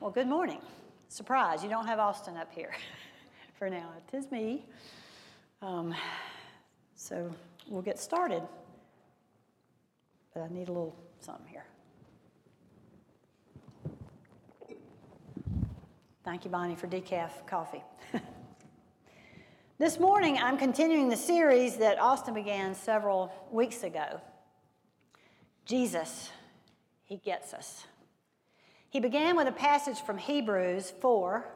Well, good morning. Surprise, you don't have Austin up here for now. It is me. Um, so we'll get started. But I need a little something here. Thank you, Bonnie, for decaf coffee. this morning, I'm continuing the series that Austin began several weeks ago Jesus, He gets us. He began with a passage from Hebrews 4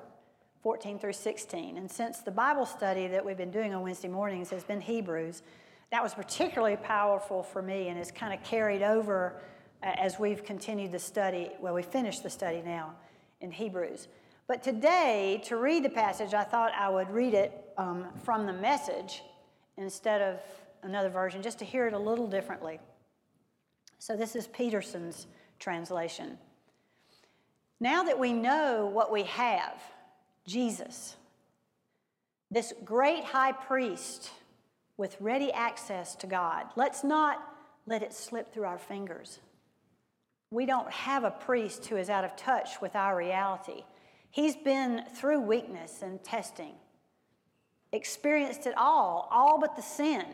14 through 16. And since the Bible study that we've been doing on Wednesday mornings has been Hebrews, that was particularly powerful for me and has kind of carried over uh, as we've continued the study. Well, we finished the study now in Hebrews. But today, to read the passage, I thought I would read it um, from the message instead of another version, just to hear it a little differently. So, this is Peterson's translation. Now that we know what we have, Jesus, this great high priest with ready access to God, let's not let it slip through our fingers. We don't have a priest who is out of touch with our reality. He's been through weakness and testing, experienced it all, all but the sin.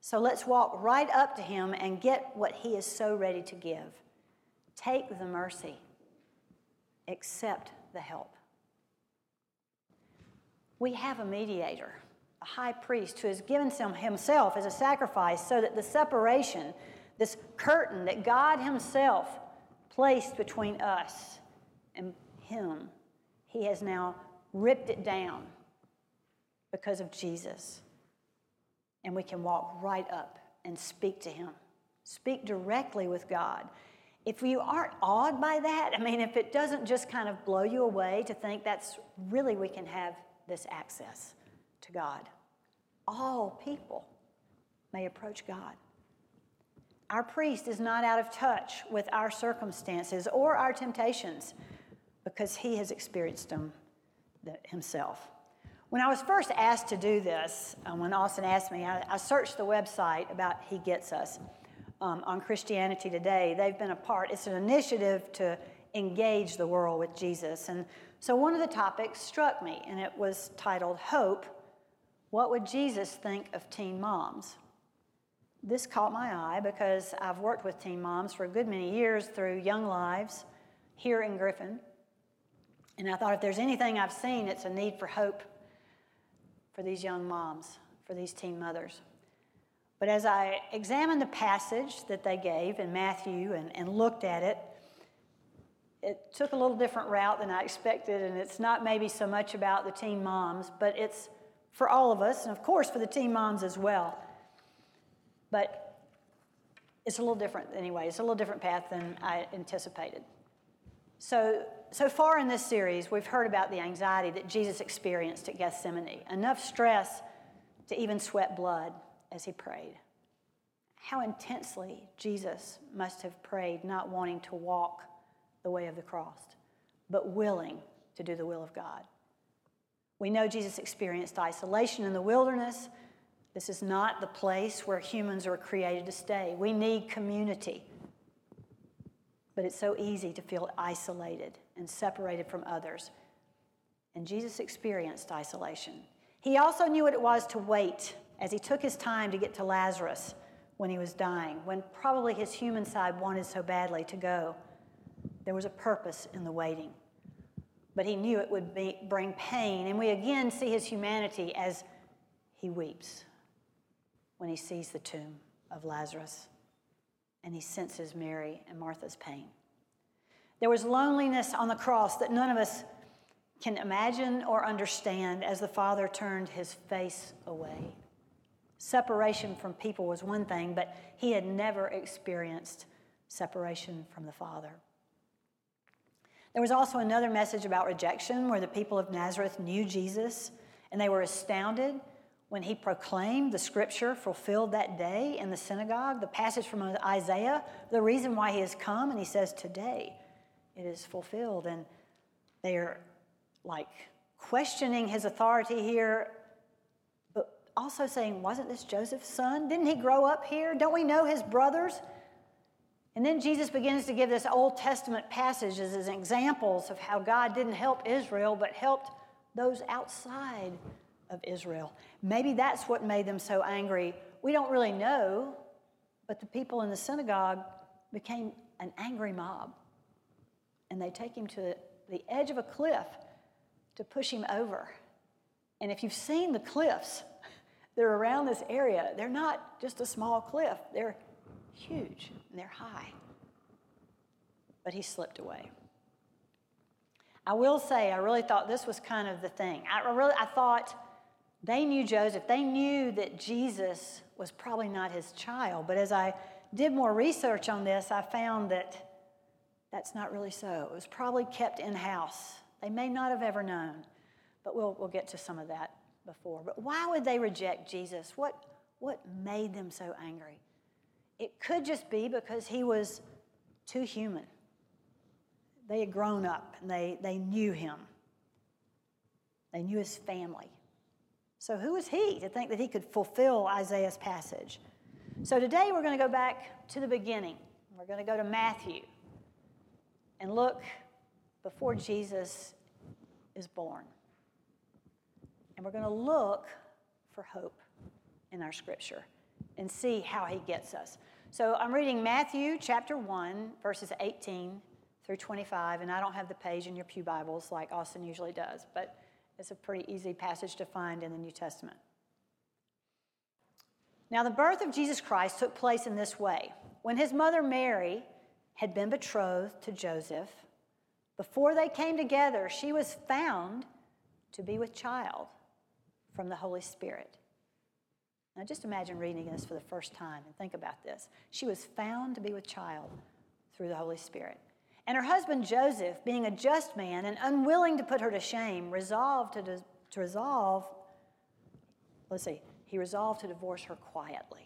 So let's walk right up to him and get what he is so ready to give. Take the mercy accept the help. We have a mediator, a high priest who has given himself as a sacrifice so that the separation, this curtain that God Himself placed between us and Him, He has now ripped it down because of Jesus. And we can walk right up and speak to Him, speak directly with God if you aren't awed by that, I mean, if it doesn't just kind of blow you away to think that's really we can have this access to God, all people may approach God. Our priest is not out of touch with our circumstances or our temptations because he has experienced them himself. When I was first asked to do this, uh, when Austin asked me, I, I searched the website about He Gets Us um, on Christianity Today. They've been a part, it's an initiative to engage the world with Jesus. And so one of the topics struck me, and it was titled Hope What Would Jesus Think of Teen Moms? This caught my eye because I've worked with teen moms for a good many years through Young Lives here in Griffin. And I thought if there's anything I've seen, it's a need for hope for these young moms, for these teen mothers. But as I examined the passage that they gave in Matthew and, and looked at it, it took a little different route than I expected, and it's not maybe so much about the teen moms, but it's for all of us, and of course for the teen moms as well. But it's a little different anyway. It's a little different path than I anticipated. So, so far in this series, we've heard about the anxiety that Jesus experienced at Gethsemane, enough stress to even sweat blood as he prayed. How intensely Jesus must have prayed, not wanting to walk the way of the cross, but willing to do the will of God. We know Jesus experienced isolation in the wilderness. This is not the place where humans are created to stay. We need community. But it's so easy to feel isolated and separated from others. And Jesus experienced isolation. He also knew what it was to wait as he took his time to get to Lazarus when he was dying, when probably his human side wanted so badly to go. There was a purpose in the waiting. But he knew it would be, bring pain. And we again see his humanity as he weeps when he sees the tomb of Lazarus and he senses Mary and Martha's pain. There was loneliness on the cross that none of us can imagine or understand as the Father turned his face away. Separation from people was one thing, but he had never experienced separation from the Father. There was also another message about rejection where the people of Nazareth knew Jesus and they were astounded when he proclaimed the scripture fulfilled that day in the synagogue, the passage from Isaiah, the reason why he has come, and he says, Today it is fulfilled. And they are like questioning his authority here also saying, Wasn't this Joseph's son? Didn't he grow up here? Don't we know his brothers? And then Jesus begins to give this Old Testament passage as examples of how God didn't help Israel, but helped those outside of Israel. Maybe that's what made them so angry. We don't really know, but the people in the synagogue became an angry mob. And they take him to the edge of a cliff to push him over. And if you've seen the cliffs that are around this area, they're not just a small cliff, they're huge and they're high. But he slipped away. I will say, I really thought this was kind of the thing. I really, I thought they knew Joseph. They knew that Jesus was probably not his child. But as I did more research on this, I found that that's not really so. It was probably kept in house. They may not have ever known, but we'll, we'll get to some of that before. But why would they reject Jesus? What, what made them so angry? It could just be because he was too human. They had grown up and they, they knew him, they knew his family. So, who was he to think that he could fulfill Isaiah's passage? So, today we're going to go back to the beginning. We're going to go to Matthew and look before Jesus is born. And we're going to look for hope in our scripture and see how he gets us. So I'm reading Matthew chapter 1, verses 18 through 25, and I don't have the page in your Pew Bibles like Austin usually does, but it's a pretty easy passage to find in the New Testament. Now, the birth of Jesus Christ took place in this way. When his mother Mary had been betrothed to Joseph, before they came together, she was found to be with child from the Holy Spirit. Now, just imagine reading this for the first time and think about this. She was found to be with child through the Holy Spirit. And her husband Joseph, being a just man and unwilling to put her to shame, resolved to, to resolve, let's see, he resolved to divorce her quietly.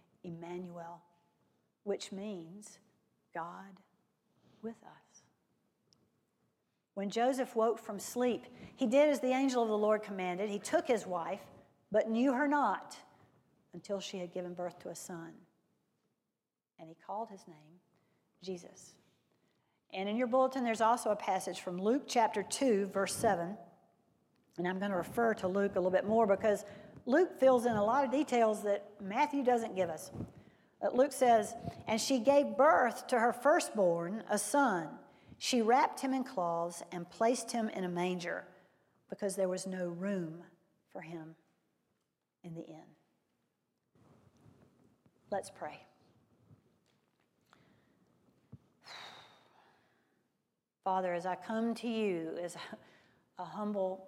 Emmanuel, which means God with us. When Joseph woke from sleep, he did as the angel of the Lord commanded. He took his wife, but knew her not until she had given birth to a son. And he called his name Jesus. And in your bulletin, there's also a passage from Luke chapter 2, verse 7. And I'm going to refer to Luke a little bit more because Luke fills in a lot of details that Matthew doesn't give us. Luke says, And she gave birth to her firstborn, a son. She wrapped him in cloths and placed him in a manger because there was no room for him in the inn. Let's pray. Father, as I come to you as a humble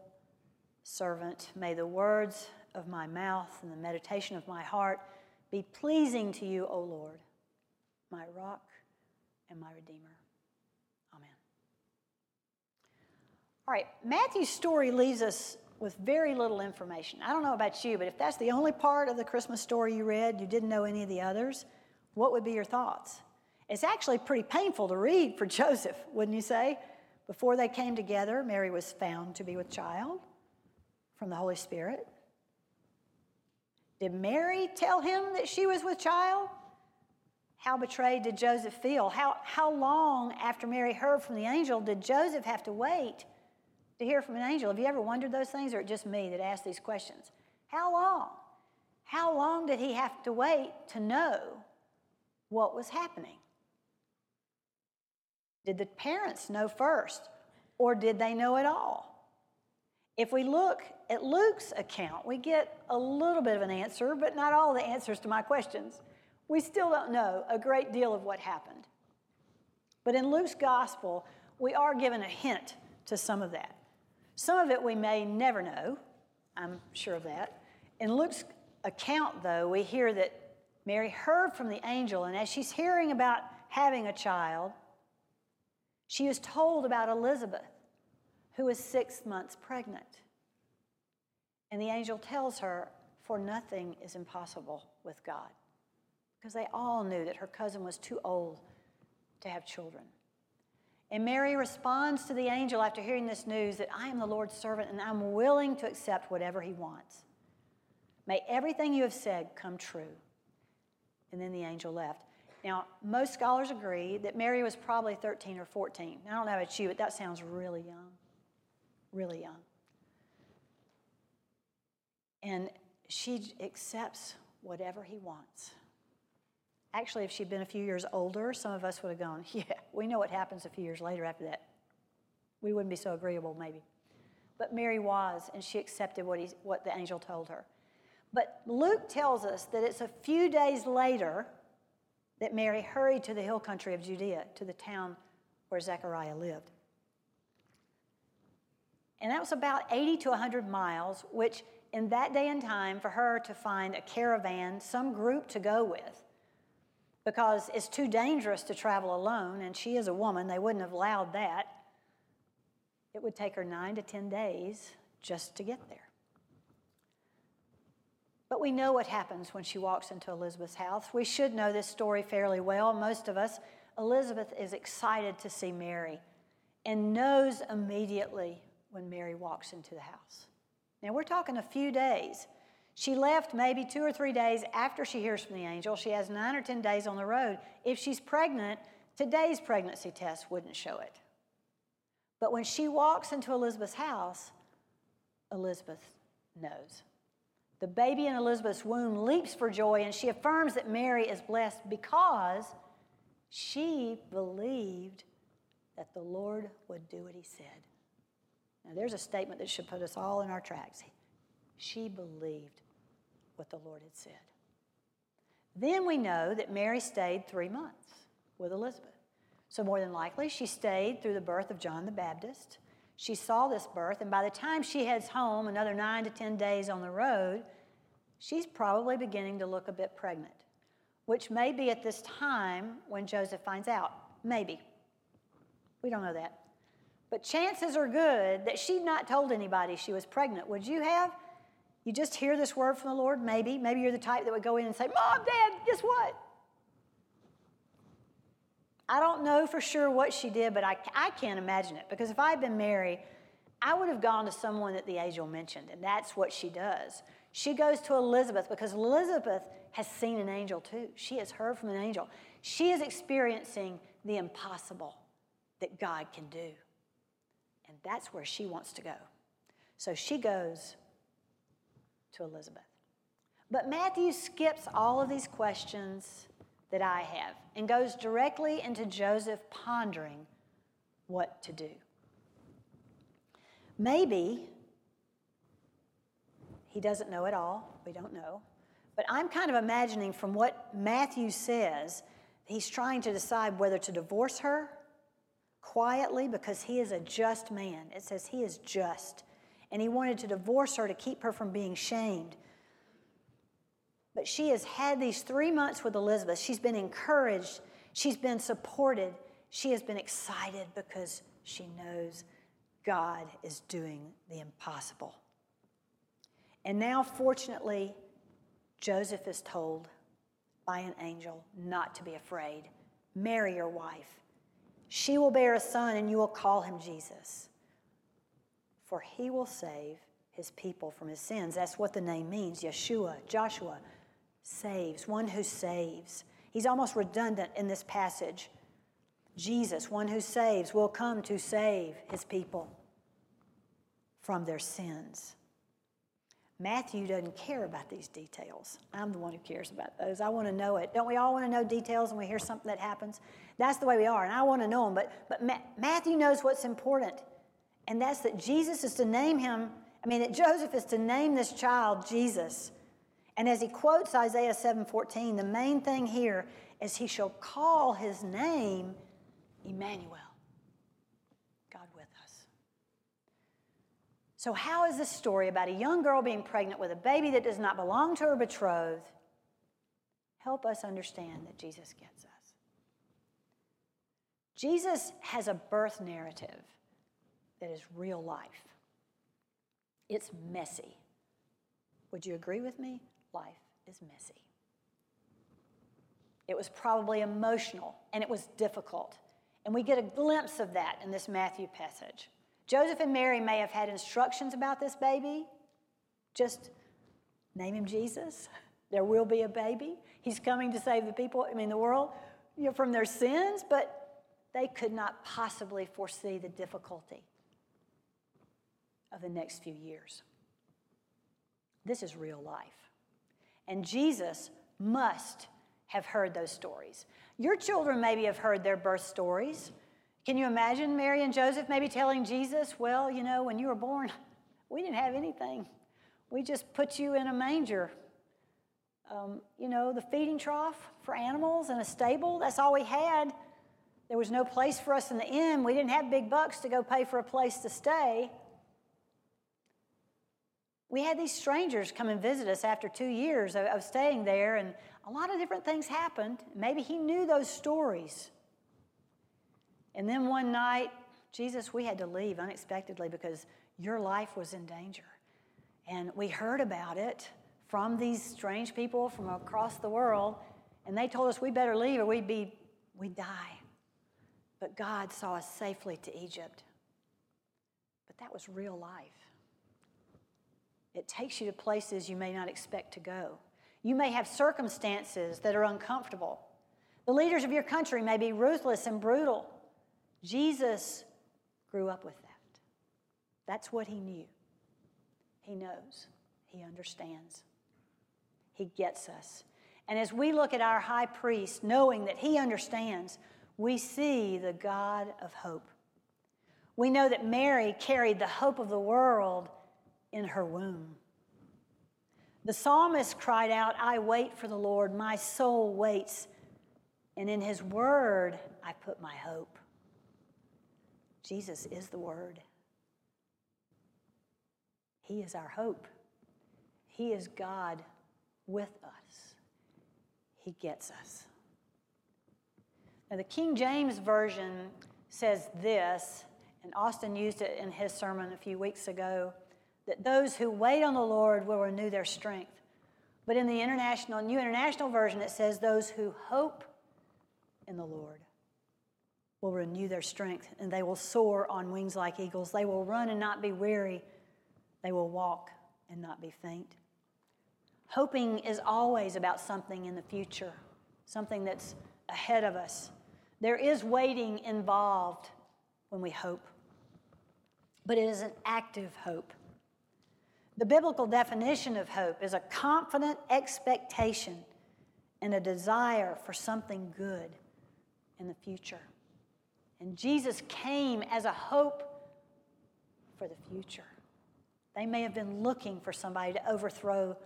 servant, may the words of my mouth and the meditation of my heart be pleasing to you, O Lord, my rock and my redeemer. Amen. All right, Matthew's story leaves us with very little information. I don't know about you, but if that's the only part of the Christmas story you read, you didn't know any of the others, what would be your thoughts? It's actually pretty painful to read for Joseph, wouldn't you say? Before they came together, Mary was found to be with child from the Holy Spirit. Did Mary tell him that she was with child? How betrayed did Joseph feel? How, how long after Mary heard from the angel did Joseph have to wait to hear from an angel? Have you ever wondered those things, or it just me that asked these questions? How long? How long did he have to wait to know what was happening? Did the parents know first, or did they know it all? If we look at Luke's account, we get a little bit of an answer, but not all the answers to my questions. We still don't know a great deal of what happened. But in Luke's gospel, we are given a hint to some of that. Some of it we may never know, I'm sure of that. In Luke's account, though, we hear that Mary heard from the angel, and as she's hearing about having a child, she is told about Elizabeth, who is six months pregnant. And the angel tells her, For nothing is impossible with God. Because they all knew that her cousin was too old to have children. And Mary responds to the angel after hearing this news that I am the Lord's servant and I'm willing to accept whatever he wants. May everything you have said come true. And then the angel left. Now, most scholars agree that Mary was probably 13 or 14. I don't know about you, but that sounds really young. Really young. And she accepts whatever he wants. Actually, if she'd been a few years older, some of us would have gone, Yeah, we know what happens a few years later after that. We wouldn't be so agreeable, maybe. But Mary was, and she accepted what, he, what the angel told her. But Luke tells us that it's a few days later that Mary hurried to the hill country of Judea, to the town where Zechariah lived. And that was about 80 to 100 miles, which in that day and time, for her to find a caravan, some group to go with, because it's too dangerous to travel alone, and she is a woman, they wouldn't have allowed that. It would take her nine to 10 days just to get there. But we know what happens when she walks into Elizabeth's house. We should know this story fairly well, most of us. Elizabeth is excited to see Mary and knows immediately when Mary walks into the house. Now, we're talking a few days. She left maybe two or three days after she hears from the angel. She has nine or 10 days on the road. If she's pregnant, today's pregnancy test wouldn't show it. But when she walks into Elizabeth's house, Elizabeth knows. The baby in Elizabeth's womb leaps for joy, and she affirms that Mary is blessed because she believed that the Lord would do what he said. Now, there's a statement that should put us all in our tracks. She believed what the Lord had said. Then we know that Mary stayed three months with Elizabeth. So, more than likely, she stayed through the birth of John the Baptist. She saw this birth, and by the time she heads home, another nine to 10 days on the road, she's probably beginning to look a bit pregnant, which may be at this time when Joseph finds out. Maybe. We don't know that. But chances are good that she'd not told anybody she was pregnant. Would you have? You just hear this word from the Lord? Maybe. Maybe you're the type that would go in and say, Mom, Dad, guess what? I don't know for sure what she did, but I, I can't imagine it. Because if I'd been Mary, I would have gone to someone that the angel mentioned, and that's what she does. She goes to Elizabeth because Elizabeth has seen an angel too. She has heard from an angel. She is experiencing the impossible that God can do. And that's where she wants to go. So she goes to Elizabeth. But Matthew skips all of these questions that I have and goes directly into Joseph pondering what to do. Maybe he doesn't know it all. We don't know. But I'm kind of imagining from what Matthew says, he's trying to decide whether to divorce her quietly because he is a just man. It says he is just. And he wanted to divorce her to keep her from being shamed. But she has had these three months with Elizabeth. She's been encouraged, she's been supported, she has been excited because she knows God is doing the impossible. And now, fortunately, Joseph is told by an angel not to be afraid. Marry your wife. She will bear a son, and you will call him Jesus. For he will save his people from his sins. That's what the name means Yeshua, Joshua, saves, one who saves. He's almost redundant in this passage. Jesus, one who saves, will come to save his people from their sins. Matthew doesn't care about these details. I'm the one who cares about those. I want to know it. Don't we all want to know details when we hear something that happens? That's the way we are, and I want to know them. But, but Ma- Matthew knows what's important, and that's that Jesus is to name him, I mean, that Joseph is to name this child Jesus. And as he quotes Isaiah 7:14, the main thing here is he shall call his name Emmanuel. God with us. So how is this story about a young girl being pregnant with a baby that does not belong to her betrothed help us understand that Jesus gets us? Jesus has a birth narrative that is real life. It's messy. Would you agree with me? Life is messy. It was probably emotional and it was difficult. And we get a glimpse of that in this Matthew passage. Joseph and Mary may have had instructions about this baby. Just name him Jesus. There will be a baby. He's coming to save the people, I mean, the world, you know, from their sins, but they could not possibly foresee the difficulty of the next few years. This is real life. And Jesus must have heard those stories. Your children maybe have heard their birth stories. Can you imagine Mary and Joseph maybe telling Jesus, Well, you know, when you were born, we didn't have anything. We just put you in a manger. Um, you know, the feeding trough for animals and a stable, that's all we had. There was no place for us in the inn. We didn't have big bucks to go pay for a place to stay. We had these strangers come and visit us after two years of, of staying there, and a lot of different things happened. Maybe he knew those stories. And then one night, Jesus, we had to leave unexpectedly because your life was in danger. And we heard about it from these strange people from across the world, and they told us we better leave or we'd be we'd die. But God saw us safely to Egypt. But that was real life. It takes you to places you may not expect to go. You may have circumstances that are uncomfortable. The leaders of your country may be ruthless and brutal. Jesus grew up with that. That's what he knew. He knows, he understands, he gets us. And as we look at our high priest, knowing that he understands, we see the God of hope. We know that Mary carried the hope of the world in her womb. The psalmist cried out, I wait for the Lord, my soul waits, and in his word I put my hope. Jesus is the word. He is our hope. He is God with us. He gets us. Now, the King James Version says this, and Austin used it in his sermon a few weeks ago that those who wait on the Lord will renew their strength. But in the international, New International Version, it says those who hope in the Lord will renew their strength and they will soar on wings like eagles. They will run and not be weary. They will walk and not be faint. Hoping is always about something in the future, something that's ahead of us. There is waiting involved when we hope, but it is an active hope. The biblical definition of hope is a confident expectation and a desire for something good in the future. And Jesus came as a hope for the future. They may have been looking for somebody to overthrow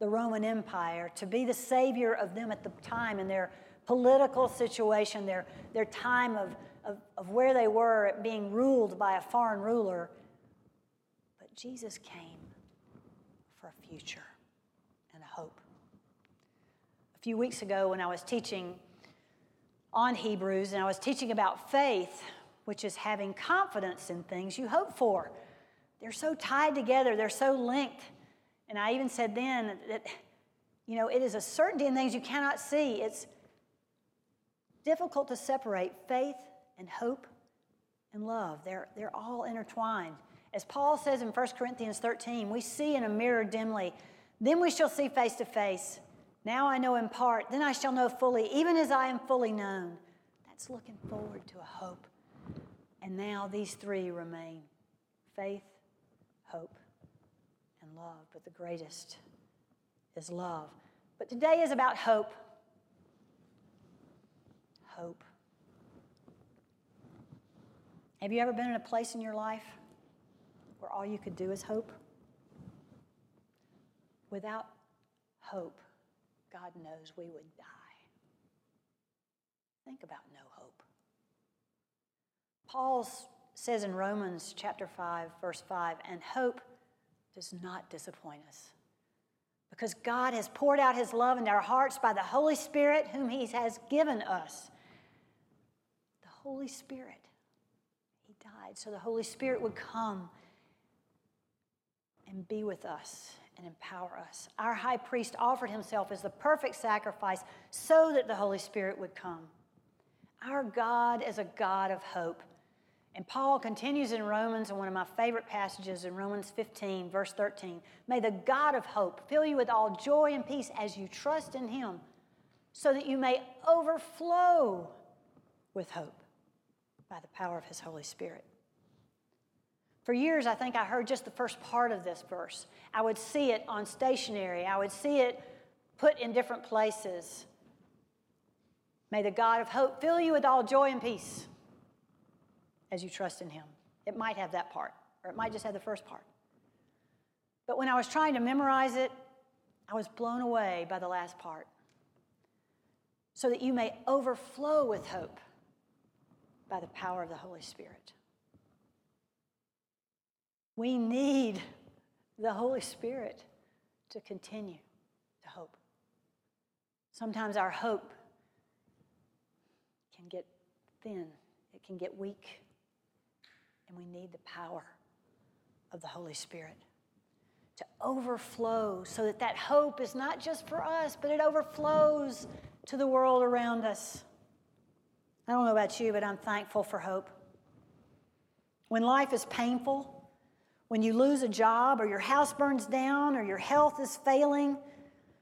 the Roman Empire, to be the savior of them at the time in their political situation, their, their time of, of, of where they were being ruled by a foreign ruler. But Jesus came for a future and a hope. A few weeks ago, when I was teaching on Hebrews and I was teaching about faith, which is having confidence in things you hope for, they're so tied together, they're so linked. And I even said then that, you know, it is a certainty in things you cannot see. It's difficult to separate faith and hope and love. They're, they're all intertwined. As Paul says in 1 Corinthians 13, we see in a mirror dimly, then we shall see face to face. Now I know in part, then I shall know fully, even as I am fully known. That's looking forward to a hope. And now these three remain faith, hope, and love. But the greatest is love. But today is about hope. Hope. Have you ever been in a place in your life where all you could do is hope? Without hope, God knows we would die. Think about no hope. Paul says in Romans chapter 5, verse 5, and hope does not disappoint us. Because God has poured out his love into our hearts by the Holy Spirit, whom he has given us. The Holy Spirit. He died so the Holy Spirit would come and be with us and empower us. Our high priest offered himself as the perfect sacrifice so that the Holy Spirit would come. Our God is a God of hope. And Paul continues in Romans, in one of my favorite passages in Romans 15, verse 13. May the God of hope fill you with all joy and peace as you trust in him, so that you may overflow with hope by the power of his Holy Spirit. For years, I think I heard just the first part of this verse. I would see it on stationery, I would see it put in different places. May the God of hope fill you with all joy and peace as you trust in him. It might have that part, or it might just have the first part. But when I was trying to memorize it, I was blown away by the last part. So that you may overflow with hope by the power of the Holy Spirit. We need the Holy Spirit to continue to hope. Sometimes our hope can get thin, it can get weak, and we need the power of the Holy Spirit to overflow so that that hope is not just for us, but it overflows to the world around us. I don't know about you, but I'm thankful for hope. When life is painful, when you lose a job or your house burns down or your health is failing,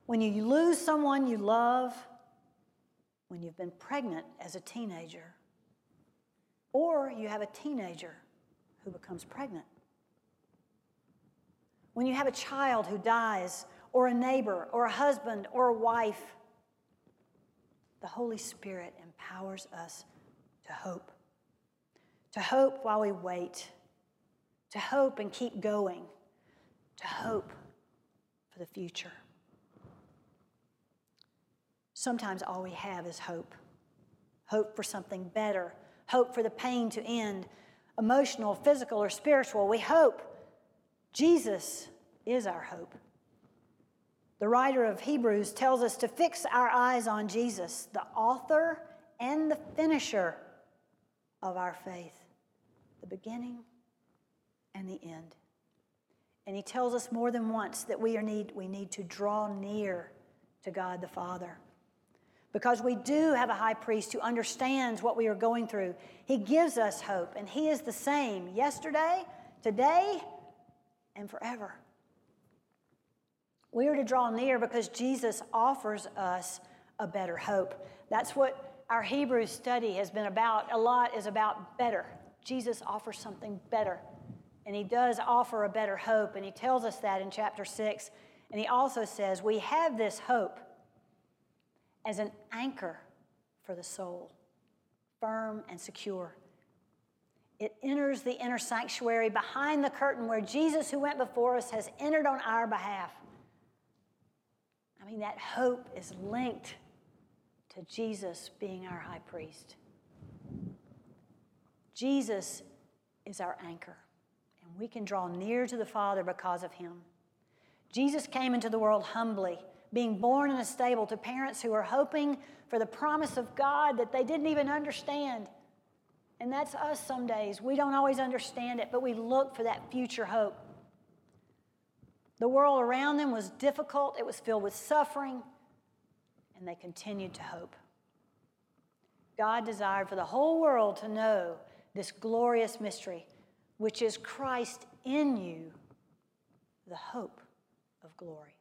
when you lose someone you love, when you've been pregnant as a teenager, or you have a teenager who becomes pregnant. When you have a child who dies, or a neighbor, or a husband, or a wife, the Holy Spirit empowers us to hope. To hope while we wait, to hope and keep going, to hope for the future. Sometimes all we have is hope hope for something better, hope for the pain to end, emotional, physical, or spiritual. We hope. Jesus is our hope. The writer of Hebrews tells us to fix our eyes on Jesus, the author and the finisher of our faith, the beginning and the end. And he tells us more than once that we, are need, we need to draw near to God the Father because we do have a high priest who understands what we are going through. He gives us hope, and He is the same yesterday, today, and forever. We are to draw near because Jesus offers us a better hope. That's what our Hebrew study has been about. A lot is about better. Jesus offers something better. And he does offer a better hope, and he tells us that in chapter 6. And he also says, We have this hope as an anchor for the soul, firm and secure. It enters the inner sanctuary behind the curtain where Jesus, who went before us, has entered on our behalf. I mean, that hope is linked to Jesus being our high priest. Jesus is our anchor, and we can draw near to the Father because of him. Jesus came into the world humbly being born in a stable to parents who were hoping for the promise of God that they didn't even understand. And that's us some days. We don't always understand it, but we look for that future hope. The world around them was difficult, it was filled with suffering, and they continued to hope. God desired for the whole world to know this glorious mystery, which is Christ in you, the hope of glory.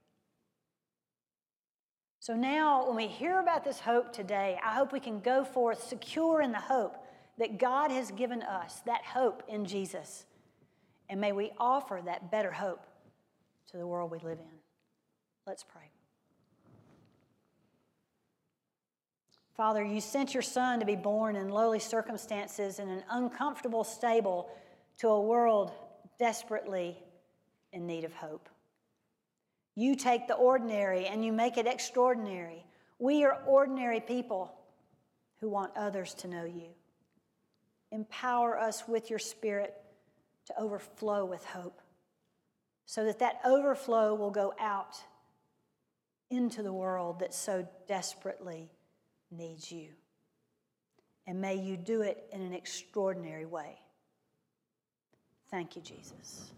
So now, when we hear about this hope today, I hope we can go forth secure in the hope that God has given us, that hope in Jesus. And may we offer that better hope to the world we live in. Let's pray. Father, you sent your son to be born in lowly circumstances in an uncomfortable stable to a world desperately in need of hope. You take the ordinary and you make it extraordinary. We are ordinary people who want others to know you. Empower us with your spirit to overflow with hope so that that overflow will go out into the world that so desperately needs you. And may you do it in an extraordinary way. Thank you, Jesus.